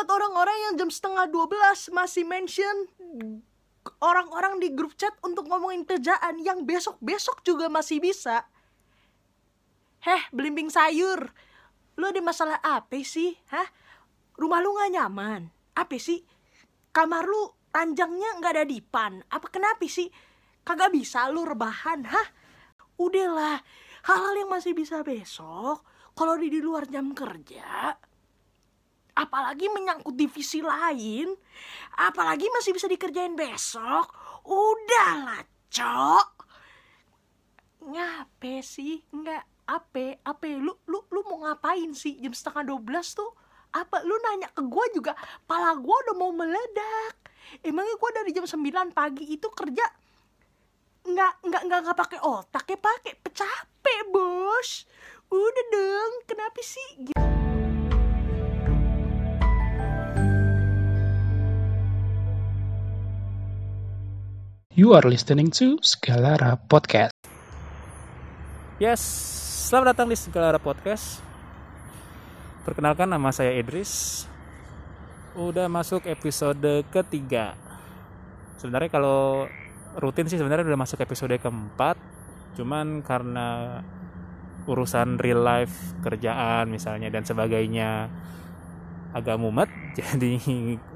buat orang-orang yang jam setengah 12 masih mention orang-orang di grup chat untuk ngomongin kerjaan yang besok-besok juga masih bisa. Heh, belimbing sayur. Lu ada masalah apa sih? Hah? Rumah lu gak nyaman? Apa sih? Kamar lu ranjangnya nggak ada dipan. Apa kenapa sih? Kagak bisa lu rebahan, hah? Udahlah, hal-hal yang masih bisa besok, kalau di, di luar jam kerja, apalagi menyangkut divisi lain, apalagi masih bisa dikerjain besok, udahlah, cok. Ngape sih? Nggak ape, ape, lu, lu, lu mau ngapain sih jam setengah 12 tuh? Apa lu nanya ke gue juga, pala gue udah mau meledak. Emangnya gue dari jam 9 pagi itu kerja nggak nggak nggak nggak pakai otak ya pakai capek bos udah dong kenapa sih You are listening to Scalara Podcast. Yes, selamat datang di Scalara Podcast. Perkenalkan nama saya Idris. Udah masuk episode ketiga. Sebenarnya kalau rutin sih sebenarnya udah masuk episode keempat. Cuman karena urusan real life kerjaan misalnya dan sebagainya agak mumet jadi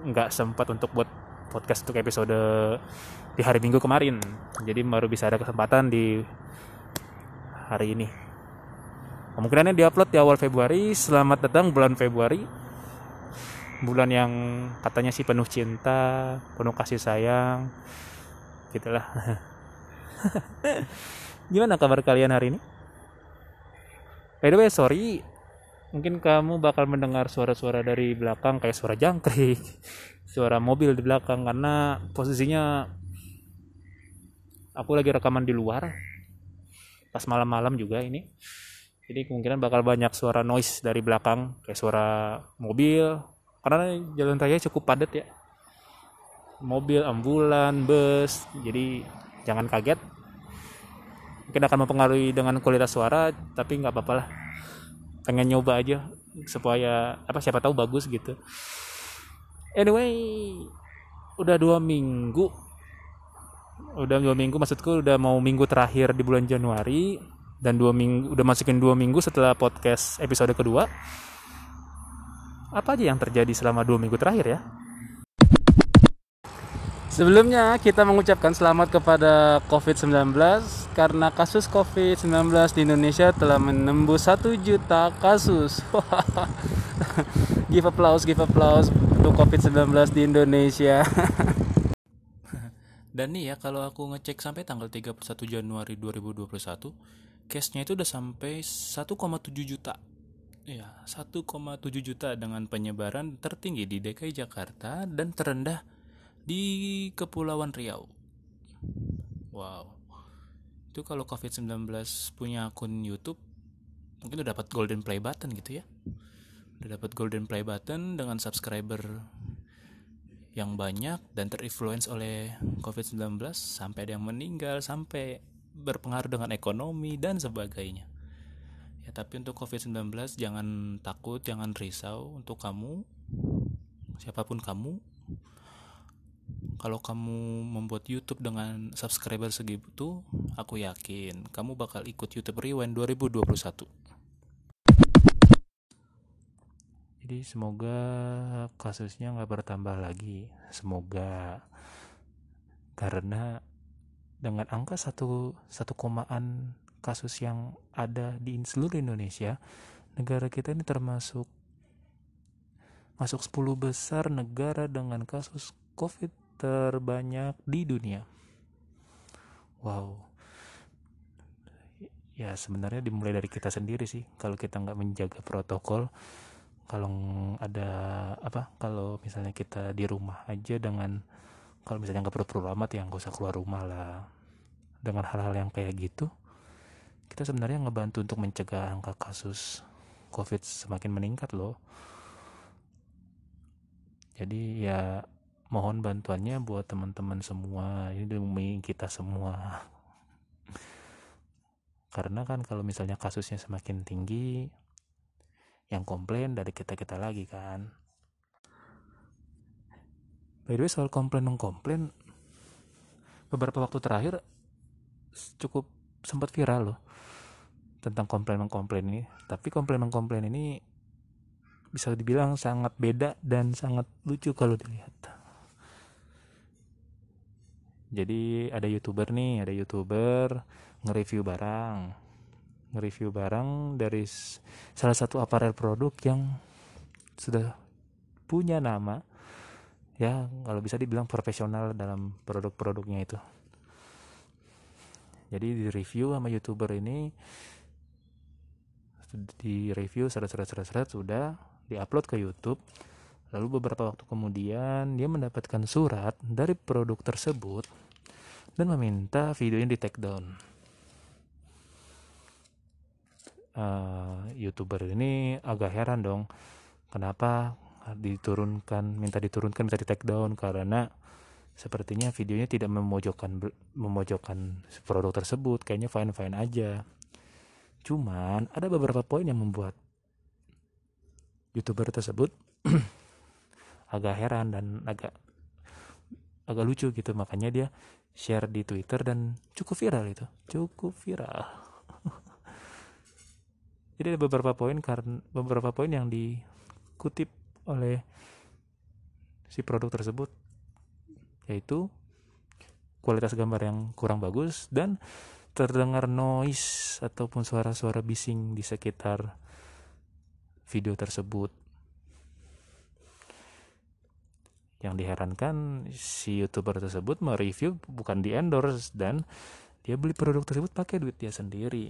nggak sempat untuk buat podcast untuk episode di hari Minggu kemarin. Jadi baru bisa ada kesempatan di hari ini. Kemungkinannya diupload di awal Februari. Selamat datang bulan Februari. Bulan yang katanya sih penuh cinta, penuh kasih sayang. Gitulah. Gimana kabar kalian hari ini? By the way, sorry. Mungkin kamu bakal mendengar suara-suara dari belakang kayak suara jangkrik, suara mobil di belakang karena posisinya aku lagi rekaman di luar pas malam-malam juga ini. Jadi kemungkinan bakal banyak suara noise dari belakang kayak suara mobil. Karena jalan raya cukup padat ya. Mobil ambulan bus jadi jangan kaget. Mungkin akan mempengaruhi dengan kualitas suara tapi nggak apa-apa lah pengen nyoba aja supaya apa siapa tahu bagus gitu. Anyway udah dua minggu udah dua minggu maksudku udah mau minggu terakhir di bulan Januari dan dua minggu udah masukin dua minggu setelah podcast episode kedua. Apa aja yang terjadi selama dua minggu terakhir ya Sebelumnya kita mengucapkan selamat kepada COVID-19 karena kasus COVID-19 di Indonesia telah menembus 1 juta kasus. give applause, give applause untuk COVID-19 di Indonesia. Dan nih ya kalau aku ngecek sampai tanggal 31 Januari 2021, case-nya itu udah sampai 1,7 juta. Ya, 1,7 juta dengan penyebaran tertinggi di DKI Jakarta dan terendah di Kepulauan Riau. Wow. Itu kalau COVID-19 punya akun YouTube, mungkin udah dapat golden play button gitu ya. Udah dapat golden play button dengan subscriber yang banyak dan terinfluence oleh COVID-19 sampai ada yang meninggal, sampai berpengaruh dengan ekonomi dan sebagainya. Ya, tapi untuk COVID-19 jangan takut, jangan risau untuk kamu siapa pun kamu kalau kamu membuat YouTube dengan subscriber segitu, aku yakin kamu bakal ikut YouTube Rewind 2021. Jadi semoga kasusnya nggak bertambah lagi. Semoga karena dengan angka satu satu komaan kasus yang ada di seluruh Indonesia, negara kita ini termasuk masuk 10 besar negara dengan kasus COVID terbanyak di dunia. Wow. Ya sebenarnya dimulai dari kita sendiri sih. Kalau kita nggak menjaga protokol, kalau ada apa? Kalau misalnya kita di rumah aja dengan kalau misalnya nggak perlu-perlu amat ya nggak usah keluar rumah lah. Dengan hal-hal yang kayak gitu, kita sebenarnya ngebantu untuk mencegah angka kasus COVID semakin meningkat loh. Jadi ya mohon bantuannya buat teman-teman semua. Ini demi kita semua. Karena kan kalau misalnya kasusnya semakin tinggi yang komplain dari kita kita lagi kan. By the way soal komplain mengkomplain beberapa waktu terakhir cukup sempat viral loh tentang komplain mengkomplain ini. Tapi komplain mengkomplain ini bisa dibilang sangat beda dan sangat lucu kalau dilihat jadi ada youtuber nih ada youtuber nge-review barang. Nge-review barang dari salah satu aparel produk yang sudah punya nama. Ya kalau bisa dibilang profesional dalam produk-produknya itu. Jadi di review sama youtuber ini di review seret seret seret seret sudah diupload ke YouTube lalu beberapa waktu kemudian dia mendapatkan surat dari produk tersebut dan meminta videonya di take down. Uh, youtuber ini agak heran dong kenapa diturunkan minta diturunkan minta di take down? Karena sepertinya videonya tidak memojokkan memojokkan produk tersebut kayaknya fine fine aja. Cuman ada beberapa poin yang membuat youtuber tersebut agak heran dan agak agak lucu gitu. Makanya dia share di twitter dan cukup viral itu. Cukup viral. Jadi ada beberapa poin karena beberapa poin yang dikutip oleh si produk tersebut yaitu kualitas gambar yang kurang bagus dan terdengar noise ataupun suara-suara bising di sekitar video tersebut. Yang diherankan si youtuber tersebut mereview bukan di endorse dan dia beli produk tersebut pakai duit dia sendiri.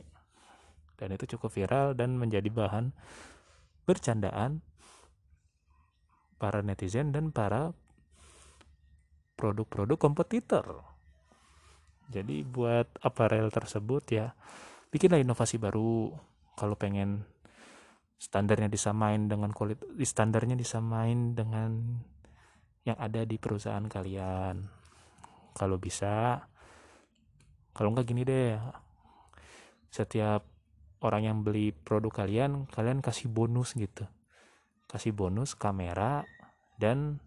Dan itu cukup viral dan menjadi bahan bercandaan para netizen dan para produk-produk kompetitor. Jadi buat aparel tersebut ya bikinlah inovasi baru kalau pengen standarnya disamain dengan kualitas standarnya disamain dengan yang ada di perusahaan kalian. Kalau bisa kalau enggak gini deh. Setiap orang yang beli produk kalian, kalian kasih bonus gitu. Kasih bonus kamera dan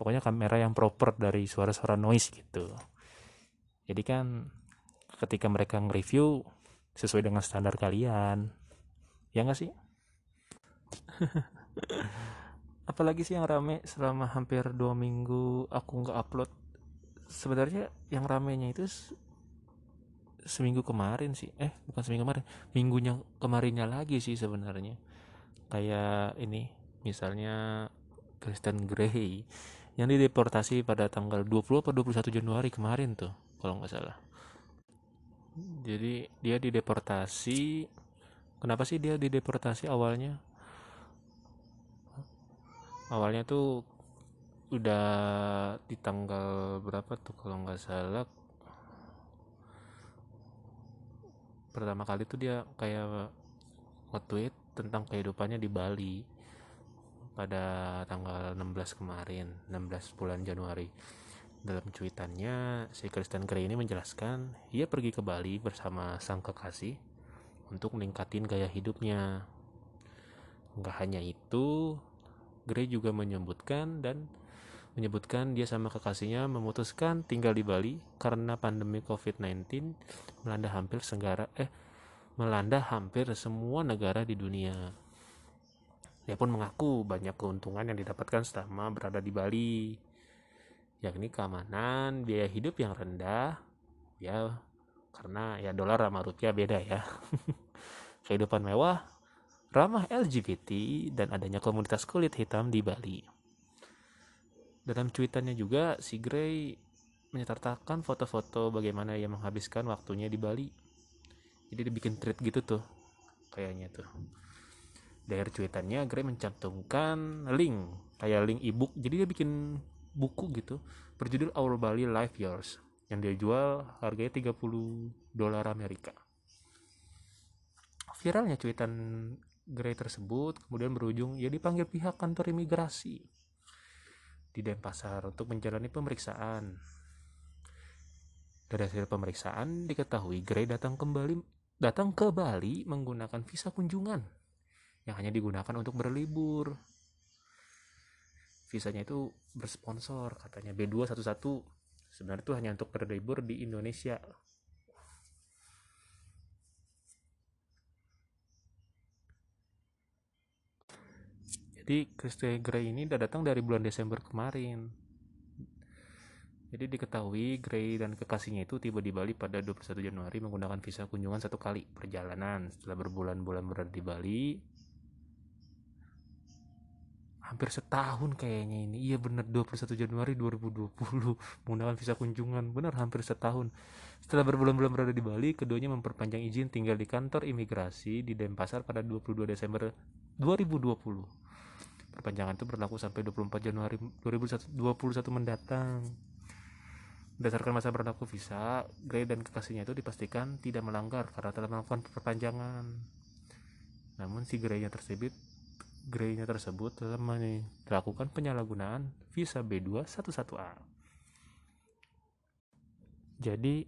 pokoknya kamera yang proper dari suara-suara noise gitu jadi kan ketika mereka nge-review sesuai dengan standar kalian ya nggak sih apalagi sih yang rame selama hampir dua minggu aku nggak upload? Sebenarnya yang ramenya itu seminggu kemarin sih. Eh bukan seminggu kemarin minggunya kemarinnya lagi sih sebenarnya. Kayak ini misalnya Kristen Grey yang dideportasi pada tanggal 20 atau 21 Januari kemarin tuh kalau nggak salah. Jadi dia dideportasi kenapa sih dia dideportasi awalnya awalnya tuh udah di tanggal berapa tuh kalau nggak salah. Pertama kali tuh dia kayak nge-tweet tentang kehidupannya di Bali pada tanggal 16 kemarin 16 bulan Januari. Dalam cuitannya si Kristen Grey ini menjelaskan ia pergi ke Bali bersama sang kekasih untuk meningkatin gaya hidupnya. Nggak hanya itu Grey juga menyebutkan dan menyebutkan dia sama kekasihnya memutuskan tinggal di Bali karena pandemi COVID-19 melanda hampir senggara eh melanda hampir semua negara di dunia dia pun mengaku banyak keuntungan yang didapatkan selama berada di Bali, yakni keamanan, biaya hidup yang rendah, ya karena ya dolar sama rupiah beda ya. Kehidupan mewah, ramah LGBT, dan adanya komunitas kulit hitam di Bali. Dalam cuitannya juga, si Gray menyertakan foto-foto bagaimana ia menghabiskan waktunya di Bali. Jadi dia bikin tweet gitu tuh, kayaknya tuh dari cuitannya Gray mencantumkan link kayak link ebook jadi dia bikin buku gitu berjudul Our Bali Life Yours yang dia jual harganya 30 dolar Amerika viralnya cuitan Gray tersebut kemudian berujung ia dipanggil pihak kantor imigrasi di Denpasar untuk menjalani pemeriksaan. Dari hasil pemeriksaan diketahui Gray datang kembali datang ke Bali menggunakan visa kunjungan yang hanya digunakan untuk berlibur. visanya itu bersponsor katanya B211 sebenarnya itu hanya untuk berlibur di Indonesia jadi Christy Gray ini udah datang dari bulan Desember kemarin jadi diketahui Gray dan kekasihnya itu tiba di Bali pada 21 Januari menggunakan visa kunjungan satu kali perjalanan. Setelah berbulan-bulan berada di Bali, hampir setahun kayaknya ini. Iya bener 21 Januari 2020 menggunakan visa kunjungan. Bener hampir setahun. Setelah berbulan-bulan berada di Bali, keduanya memperpanjang izin tinggal di kantor imigrasi di Denpasar pada 22 Desember 2020. Perpanjangan itu berlaku sampai 24 Januari 2021 mendatang. Berdasarkan masa berlaku visa, Gray dan kekasihnya itu dipastikan tidak melanggar karena telah melakukan perpanjangan. Namun si Gray-nya tersebut Gray-nya tersebut telah melakukan penyalahgunaan visa B211A. Jadi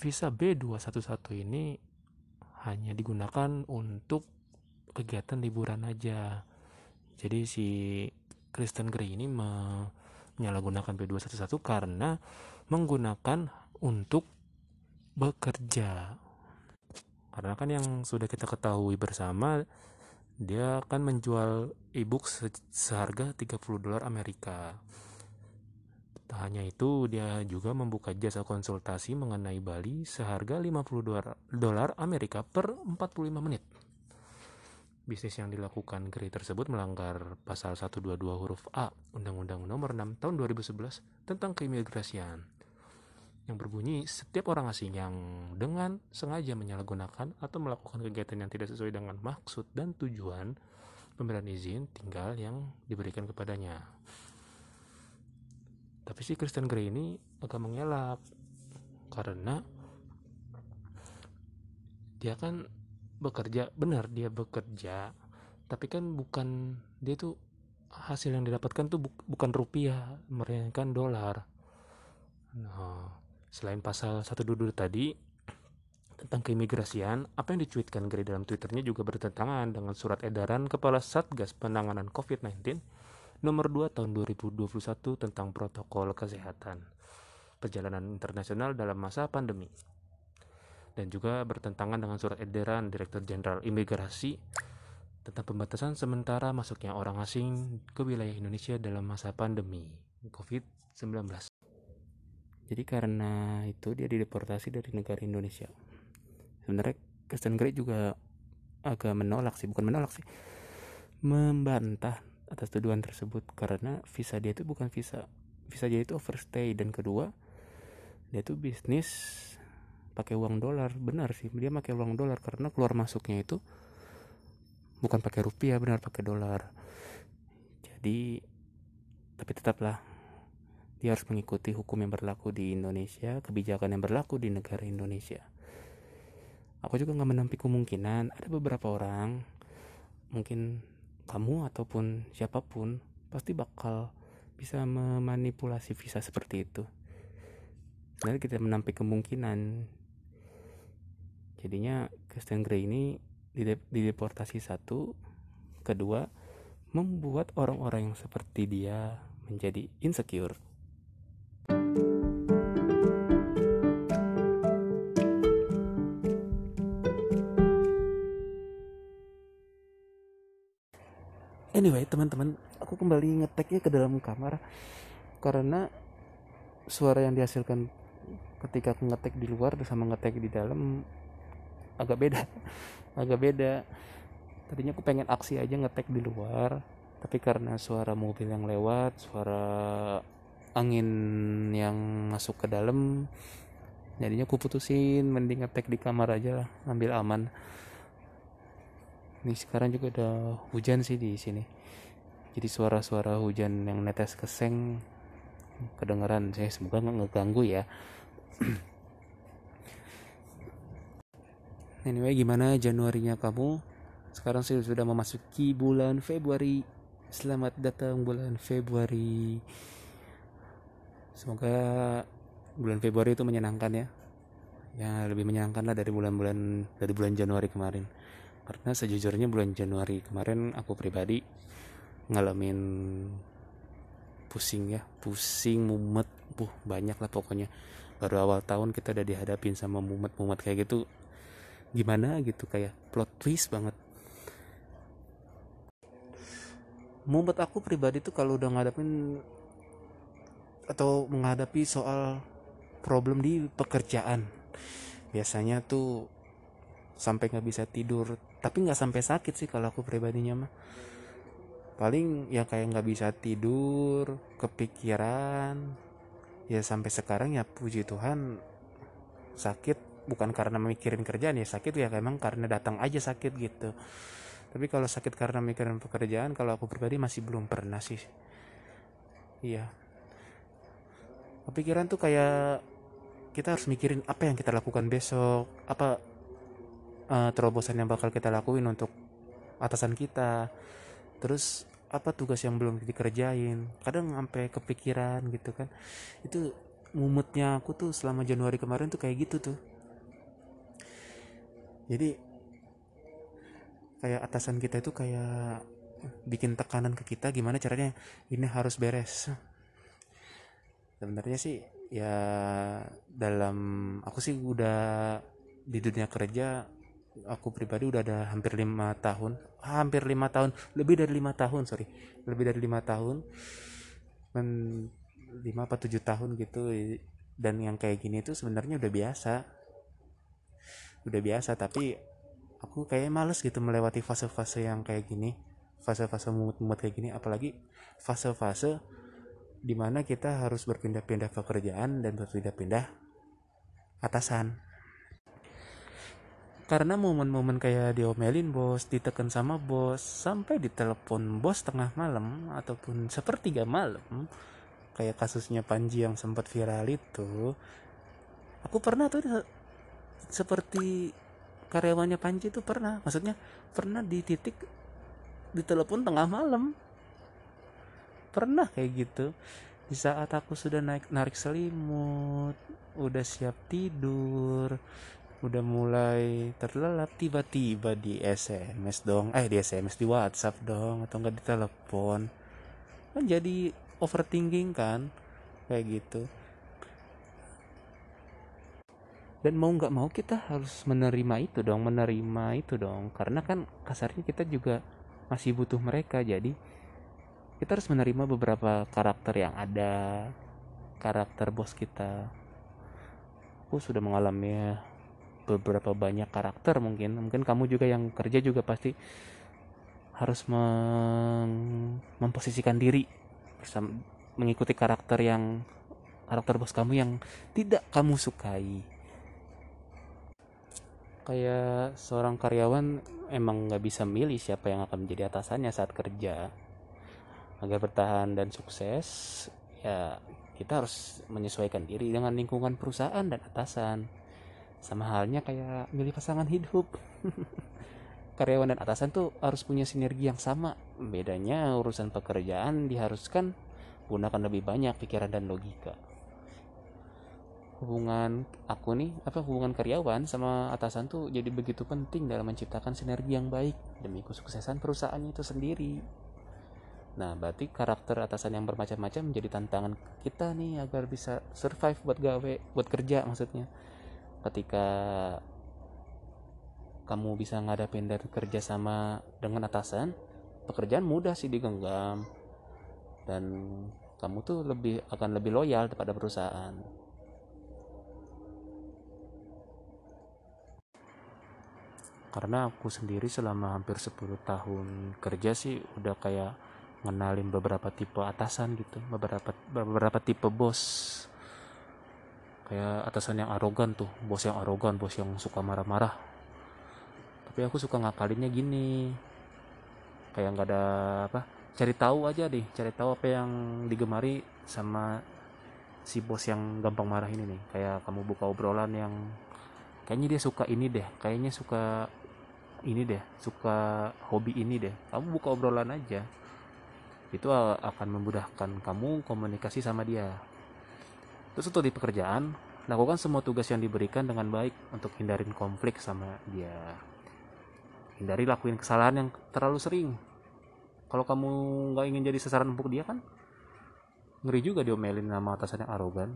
visa B211 ini hanya digunakan untuk kegiatan liburan aja. Jadi si Kristen Gray ini menyalahgunakan B211 karena menggunakan untuk bekerja. Karena kan yang sudah kita ketahui bersama dia akan menjual e-book seharga 30 dolar Amerika. Tak hanya itu dia juga membuka jasa konsultasi mengenai Bali seharga 50 dolar Amerika per 45 menit bisnis yang dilakukan Gray tersebut melanggar pasal 122 huruf A Undang-Undang Nomor 6 Tahun 2011 tentang keimigrasian yang berbunyi setiap orang asing yang dengan sengaja menyalahgunakan atau melakukan kegiatan yang tidak sesuai dengan maksud dan tujuan pemberian izin tinggal yang diberikan kepadanya. Tapi si Kristen Gray ini agak mengelak karena dia kan bekerja benar dia bekerja tapi kan bukan dia tuh hasil yang didapatkan tuh bukan rupiah melainkan dolar. Nah Selain pasal satu duduk tadi tentang keimigrasian, apa yang dicuitkan Gray dalam Twitternya juga bertentangan dengan surat edaran Kepala Satgas Penanganan COVID-19 nomor 2 tahun 2021 tentang protokol kesehatan. Perjalanan internasional dalam masa pandemi dan juga bertentangan dengan surat edaran Direktur Jenderal Imigrasi tentang pembatasan sementara masuknya orang asing ke wilayah Indonesia dalam masa pandemi COVID-19. Jadi karena itu dia dideportasi dari negara Indonesia. Sebenarnya Kristen Grey juga agak menolak sih, bukan menolak sih, membantah atas tuduhan tersebut karena visa dia itu bukan visa visa dia itu overstay dan kedua dia itu bisnis pakai uang dolar benar sih dia pakai uang dolar karena keluar masuknya itu bukan pakai rupiah benar pakai dolar jadi tapi tetaplah dia harus mengikuti hukum yang berlaku di Indonesia, kebijakan yang berlaku di negara Indonesia. Aku juga nggak menampik kemungkinan ada beberapa orang, mungkin kamu ataupun siapa pun, pasti bakal bisa memanipulasi visa seperti itu. Sebenarnya kita menampik kemungkinan. Jadinya Christian Grey ini dideportasi satu, kedua membuat orang-orang yang seperti dia menjadi insecure. Anyway, teman-teman, aku kembali ngeteknya ke dalam kamar karena suara yang dihasilkan ketika aku ngetek di luar sama ngetek di dalam agak beda. Agak beda. Tadinya aku pengen aksi aja ngetek di luar, tapi karena suara mobil yang lewat, suara angin yang masuk ke dalam jadinya aku putusin mending ngetek di kamar aja lah ambil aman ini sekarang juga ada hujan sih di sini jadi suara-suara hujan yang netes keseng kedengeran saya semoga nggak ngeganggu ya anyway gimana Januarinya kamu? Sekarang saya sudah memasuki bulan Februari. Selamat datang bulan Februari. Semoga bulan Februari itu menyenangkan ya. Ya lebih menyenangkan lah dari bulan-bulan dari bulan Januari kemarin. Karena sejujurnya bulan Januari kemarin aku pribadi ngalamin pusing ya pusing mumet. Buh banyak lah pokoknya. Baru awal tahun kita udah dihadapin sama mumet-mumet kayak gitu gimana gitu kayak plot twist banget. Mumet aku pribadi tuh kalau udah ngadapin atau menghadapi soal problem di pekerjaan biasanya tuh sampai nggak bisa tidur. Tapi nggak sampai sakit sih kalau aku pribadinya mah. Paling ya kayak nggak bisa tidur kepikiran. Ya sampai sekarang ya puji Tuhan sakit bukan karena mikirin kerjaan ya sakit ya memang karena datang aja sakit gitu. Tapi kalau sakit karena mikirin pekerjaan kalau aku pribadi masih belum pernah sih. Iya. Kepikiran tuh kayak kita harus mikirin apa yang kita lakukan besok apa uh, terobosan yang bakal kita lakuin untuk atasan kita. Terus apa tugas yang belum dikerjain. Kadang sampai kepikiran gitu kan. Itu mumetnya aku tuh selama Januari kemarin tuh kayak gitu tuh jadi kayak atasan kita itu kayak bikin tekanan ke kita gimana caranya ini harus beres. Sebenarnya sih ya dalam aku sih udah di dunia kerja aku pribadi udah ada hampir lima tahun. Hampir lima tahun lebih dari lima tahun sorry. Lebih dari lima tahun. Men lima apa tujuh tahun gitu. Dan yang kayak gini tuh sebenarnya udah biasa udah biasa tapi aku kayak males gitu melewati fase-fase yang kayak gini fase-fase mumut-mumut kayak gini apalagi fase-fase di mana kita harus berpindah-pindah pekerjaan dan berpindah-pindah atasan. Karena momen-momen kayak diomelin bos, ditekan sama bos, sampai ditelepon bos tengah malam ataupun sepertiga malam, kayak kasusnya Panji yang sempat viral itu, aku pernah tuh seperti karyawannya Panji itu pernah, maksudnya pernah di titik ditelepon tengah malam, pernah kayak gitu. Di saat aku sudah naik narik selimut, udah siap tidur, udah mulai terlelap tiba-tiba di SMS dong eh di SMS di WhatsApp dong atau enggak di telepon. Kan jadi overthinking kan kayak gitu dan mau nggak mau kita harus menerima itu dong menerima itu dong. Karena kan kasarnya kita juga masih butuh mereka. Jadi kita harus menerima beberapa karakter yang ada karakter bos kita. Aku sudah mengalami beberapa banyak karakter mungkin. Mungkin kamu juga yang kerja juga pasti harus mem memposisikan diri bersama mengikuti karakter yang karakter bos kamu yang tidak kamu sukai kayak seorang karyawan emang nggak bisa milih siapa yang akan menjadi atasannya saat kerja. Agar bertahan dan sukses ya kita harus menyesuaikan diri dengan lingkungan perusahaan dan atasan. Sama halnya kayak milih pasangan hidup. Karyawan dan atasan tuh harus punya sinergi yang sama. Bedanya urusan pekerjaan diharuskan gunakan lebih banyak pikiran dan logika hubungan aku nih apa hubungan karyawan sama atasan tuh jadi begitu penting dalam menciptakan sinergi yang baik demi kesuksesan perusahaannya itu sendiri. Nah berarti karakter atasan yang bermacam-macam menjadi tantangan kita nih agar bisa survive buat gawe buat kerja maksudnya. Ketika kamu bisa ngadapin dan kerja sama dengan atasan pekerjaan mudah sih digenggam dan kamu tuh lebih akan lebih loyal kepada perusahaan karena aku sendiri selama hampir 10 tahun kerja sih udah kayak ngenalin beberapa tipe atasan gitu. Beberapa beberapa tipe bos. Kayak atasan yang arogan tuh bos yang arogan bos yang suka marah-marah. Tapi aku suka ngakalinnya gini. Kayak nggak ada apa cari tahu aja deh cari tahu apa yang digemari sama si bos yang gampang marah ini. Nih kayak kamu buka obrolan yang kayaknya dia suka ini deh kayaknya suka ini deh suka hobi ini deh kamu buka obrolan aja itu akan memudahkan kamu komunikasi sama dia Terus untuk di pekerjaan, lakukan semua tugas yang diberikan dengan baik untuk hindarin konflik sama dia. Hindari lakuin kesalahan yang terlalu sering. Kalau kamu nggak ingin jadi sasaran empuk dia kan, ngeri juga diomelin nama atasan yang arogan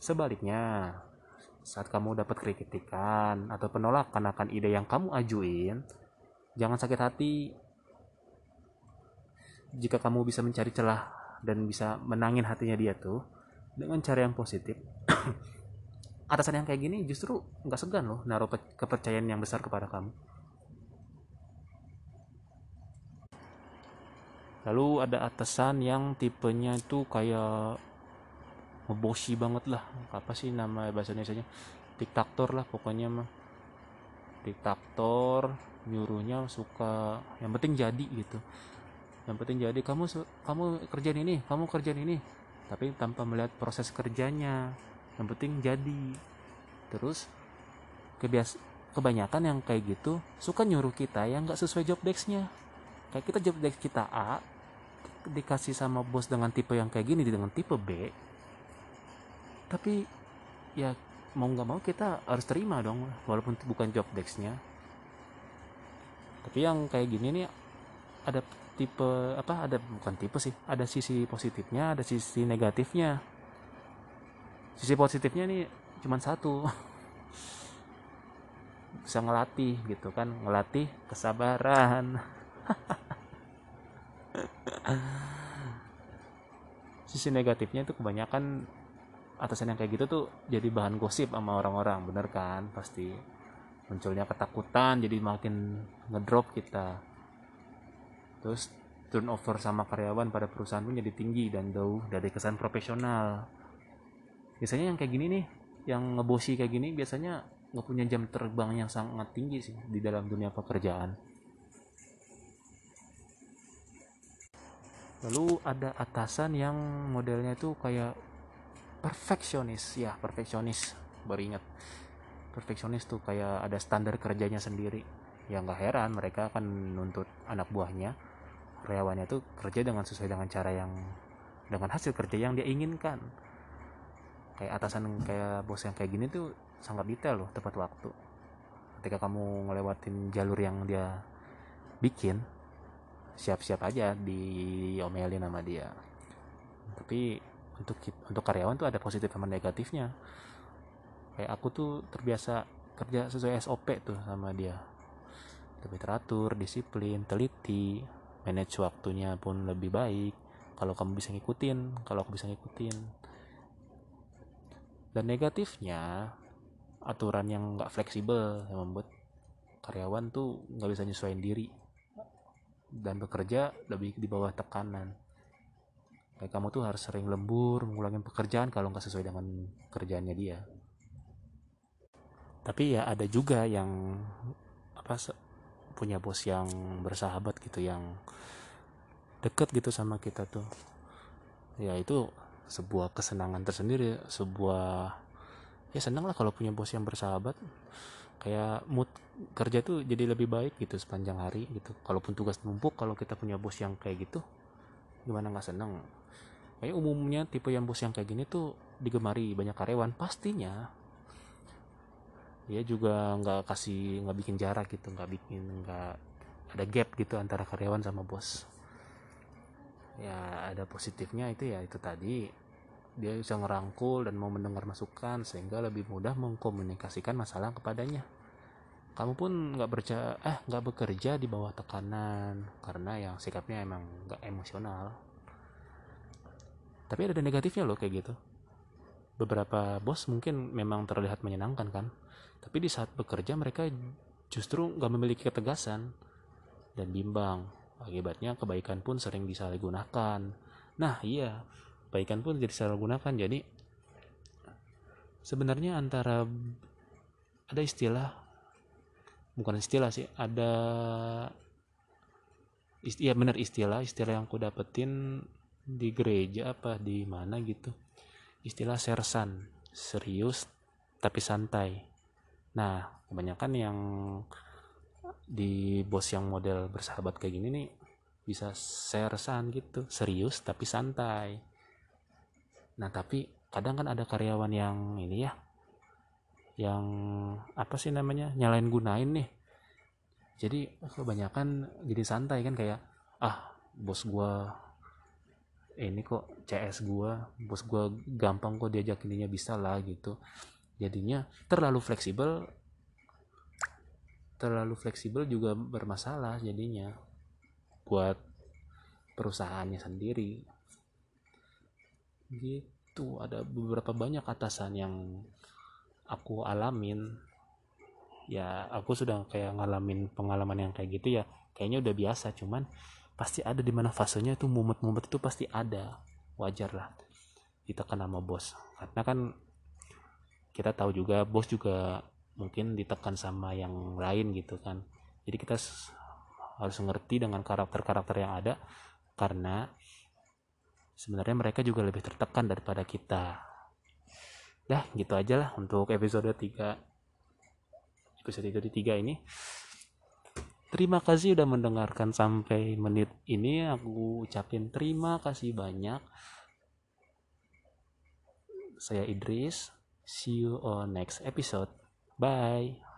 sebaliknya saat kamu dapat kritikan atau penolakan akan ide yang kamu ajuin jangan sakit hati. Jika kamu bisa mencari celah dan bisa menangin hatinya dia tuh dengan cara yang positif atasan yang kayak gini justru nggak segan loh naruh kepercayaan yang besar kepada kamu. Lalu ada atasan yang tipenya itu kayak ngebosi banget lah. Apa sih nama bahasa Indonesia diktator lah pokoknya mah. Diktator nyuruhnya suka yang penting jadi gitu. Yang penting jadi kamu kamu kerjaan ini kamu kerjaan ini. Tapi tanpa melihat proses kerjanya yang penting jadi. Terus kebias kebanyakan yang kayak gitu suka nyuruh kita yang nggak sesuai job desknya. Kayak kita job desk kita A dikasih sama bos dengan tipe yang kayak gini dengan tipe B tapi ya mau nggak mau kita harus terima dong walaupun bukan job desknya. Tapi yang kayak gini nih ada tipe apa ada bukan tipe sih ada sisi positifnya ada sisi negatifnya. Sisi positifnya nih cuma satu. Bisa ngelatih gitu kan ngelatih kesabaran. Sisi negatifnya itu kebanyakan atasan yang kayak gitu tuh jadi bahan gosip sama orang-orang bener kan? Pasti munculnya ketakutan jadi makin ngedrop kita. Terus turnover sama karyawan pada perusahaan pun jadi tinggi dan jauh dari kesan profesional. Biasanya yang kayak gini nih yang ngebosi kayak gini biasanya nggak punya jam terbang yang sangat tinggi sih di dalam dunia pekerjaan. Lalu ada atasan yang modelnya itu kayak perfeksionis. Ya perfeksionis. Baru ingat. Perfeksionis tuh kayak ada standar kerjanya sendiri. Ya nggak heran mereka akan nuntut anak buahnya. Karyawannya tuh kerja dengan sesuai dengan cara yang dengan hasil kerja yang dia inginkan. Kayak atasan kayak bos yang kayak gini tuh sangat detail loh tepat waktu. Ketika kamu ngelewatin jalur yang dia bikin siap-siap aja diomelin sama dia. Tapi untuk untuk karyawan tuh ada positif sama negatifnya. Kayak aku tuh terbiasa kerja sesuai SOP tuh sama dia. Lebih teratur disiplin teliti manage waktunya pun lebih baik. Kalau kamu bisa ngikutin kalau aku bisa ngikutin. Dan negatifnya aturan yang nggak fleksibel yang membuat karyawan tuh nggak bisa nyesuaiin diri dan bekerja lebih di bawah tekanan kayak kamu tuh harus sering lembur mengulangi pekerjaan kalau nggak sesuai dengan kerjaannya dia. Tapi ya ada juga yang apa punya bos yang bersahabat gitu yang deket gitu sama kita tuh. Ya itu sebuah kesenangan tersendiri sebuah ya senang lah kalau punya bos yang bersahabat. Kayak mood kerja tuh jadi lebih baik gitu sepanjang hari gitu. Kalaupun tugas numpuk kalau kita punya bos yang kayak gitu gimana nggak seneng kayak umumnya tipe yang bos yang kayak gini tuh digemari banyak karyawan pastinya. Dia juga nggak kasih nggak bikin jarak gitu nggak bikin nggak ada gap gitu antara karyawan sama bos. Ya ada positifnya itu ya itu tadi. Dia bisa ngerangkul dan mau mendengar masukan sehingga lebih mudah mengkomunikasikan masalah kepadanya. Kamu pun nggak berja eh nggak bekerja di bawah tekanan karena yang sikapnya emang nggak emosional tapi ada negatifnya loh kayak gitu. Beberapa bos mungkin memang terlihat menyenangkan kan. Tapi di saat bekerja mereka justru nggak memiliki ketegasan dan bimbang. Akibatnya kebaikan pun sering disalahgunakan. Nah iya kebaikan pun jadi salah gunakan jadi sebenarnya antara ada istilah bukan istilah sih ada istilah ya benar istilah istilah yang aku dapetin di gereja apa di mana gitu. Istilah sersan serius tapi santai. Nah kebanyakan yang di bos yang model bersahabat kayak gini nih bisa sersan gitu serius tapi santai. Nah tapi kadang kan ada karyawan yang ini ya yang apa sih namanya nyalain gunain nih. Jadi kebanyakan jadi santai kan kayak ah bos gua ini kok CS gua bos gua gampang kok diajak ininya bisa lah gitu. Jadinya terlalu fleksibel terlalu fleksibel juga bermasalah jadinya buat perusahaannya sendiri. Gitu ada beberapa banyak atasan yang aku alamin. Ya aku sudah kayak ngalamin pengalaman yang kayak gitu ya kayaknya udah biasa cuman pasti ada di mana fasenya itu mumet-mumet itu pasti ada. Wajar lah ditekan sama bos. Karena kan kita tahu juga bos juga mungkin ditekan sama yang lain gitu kan. Jadi kita harus ngerti dengan karakter-karakter yang ada karena sebenarnya mereka juga lebih tertekan daripada kita. Dah gitu aja lah untuk episode 3 episode 3 ini Terima kasih udah mendengarkan sampai menit ini. Aku ucapin terima kasih banyak. Saya Idris. See you on next episode. Bye.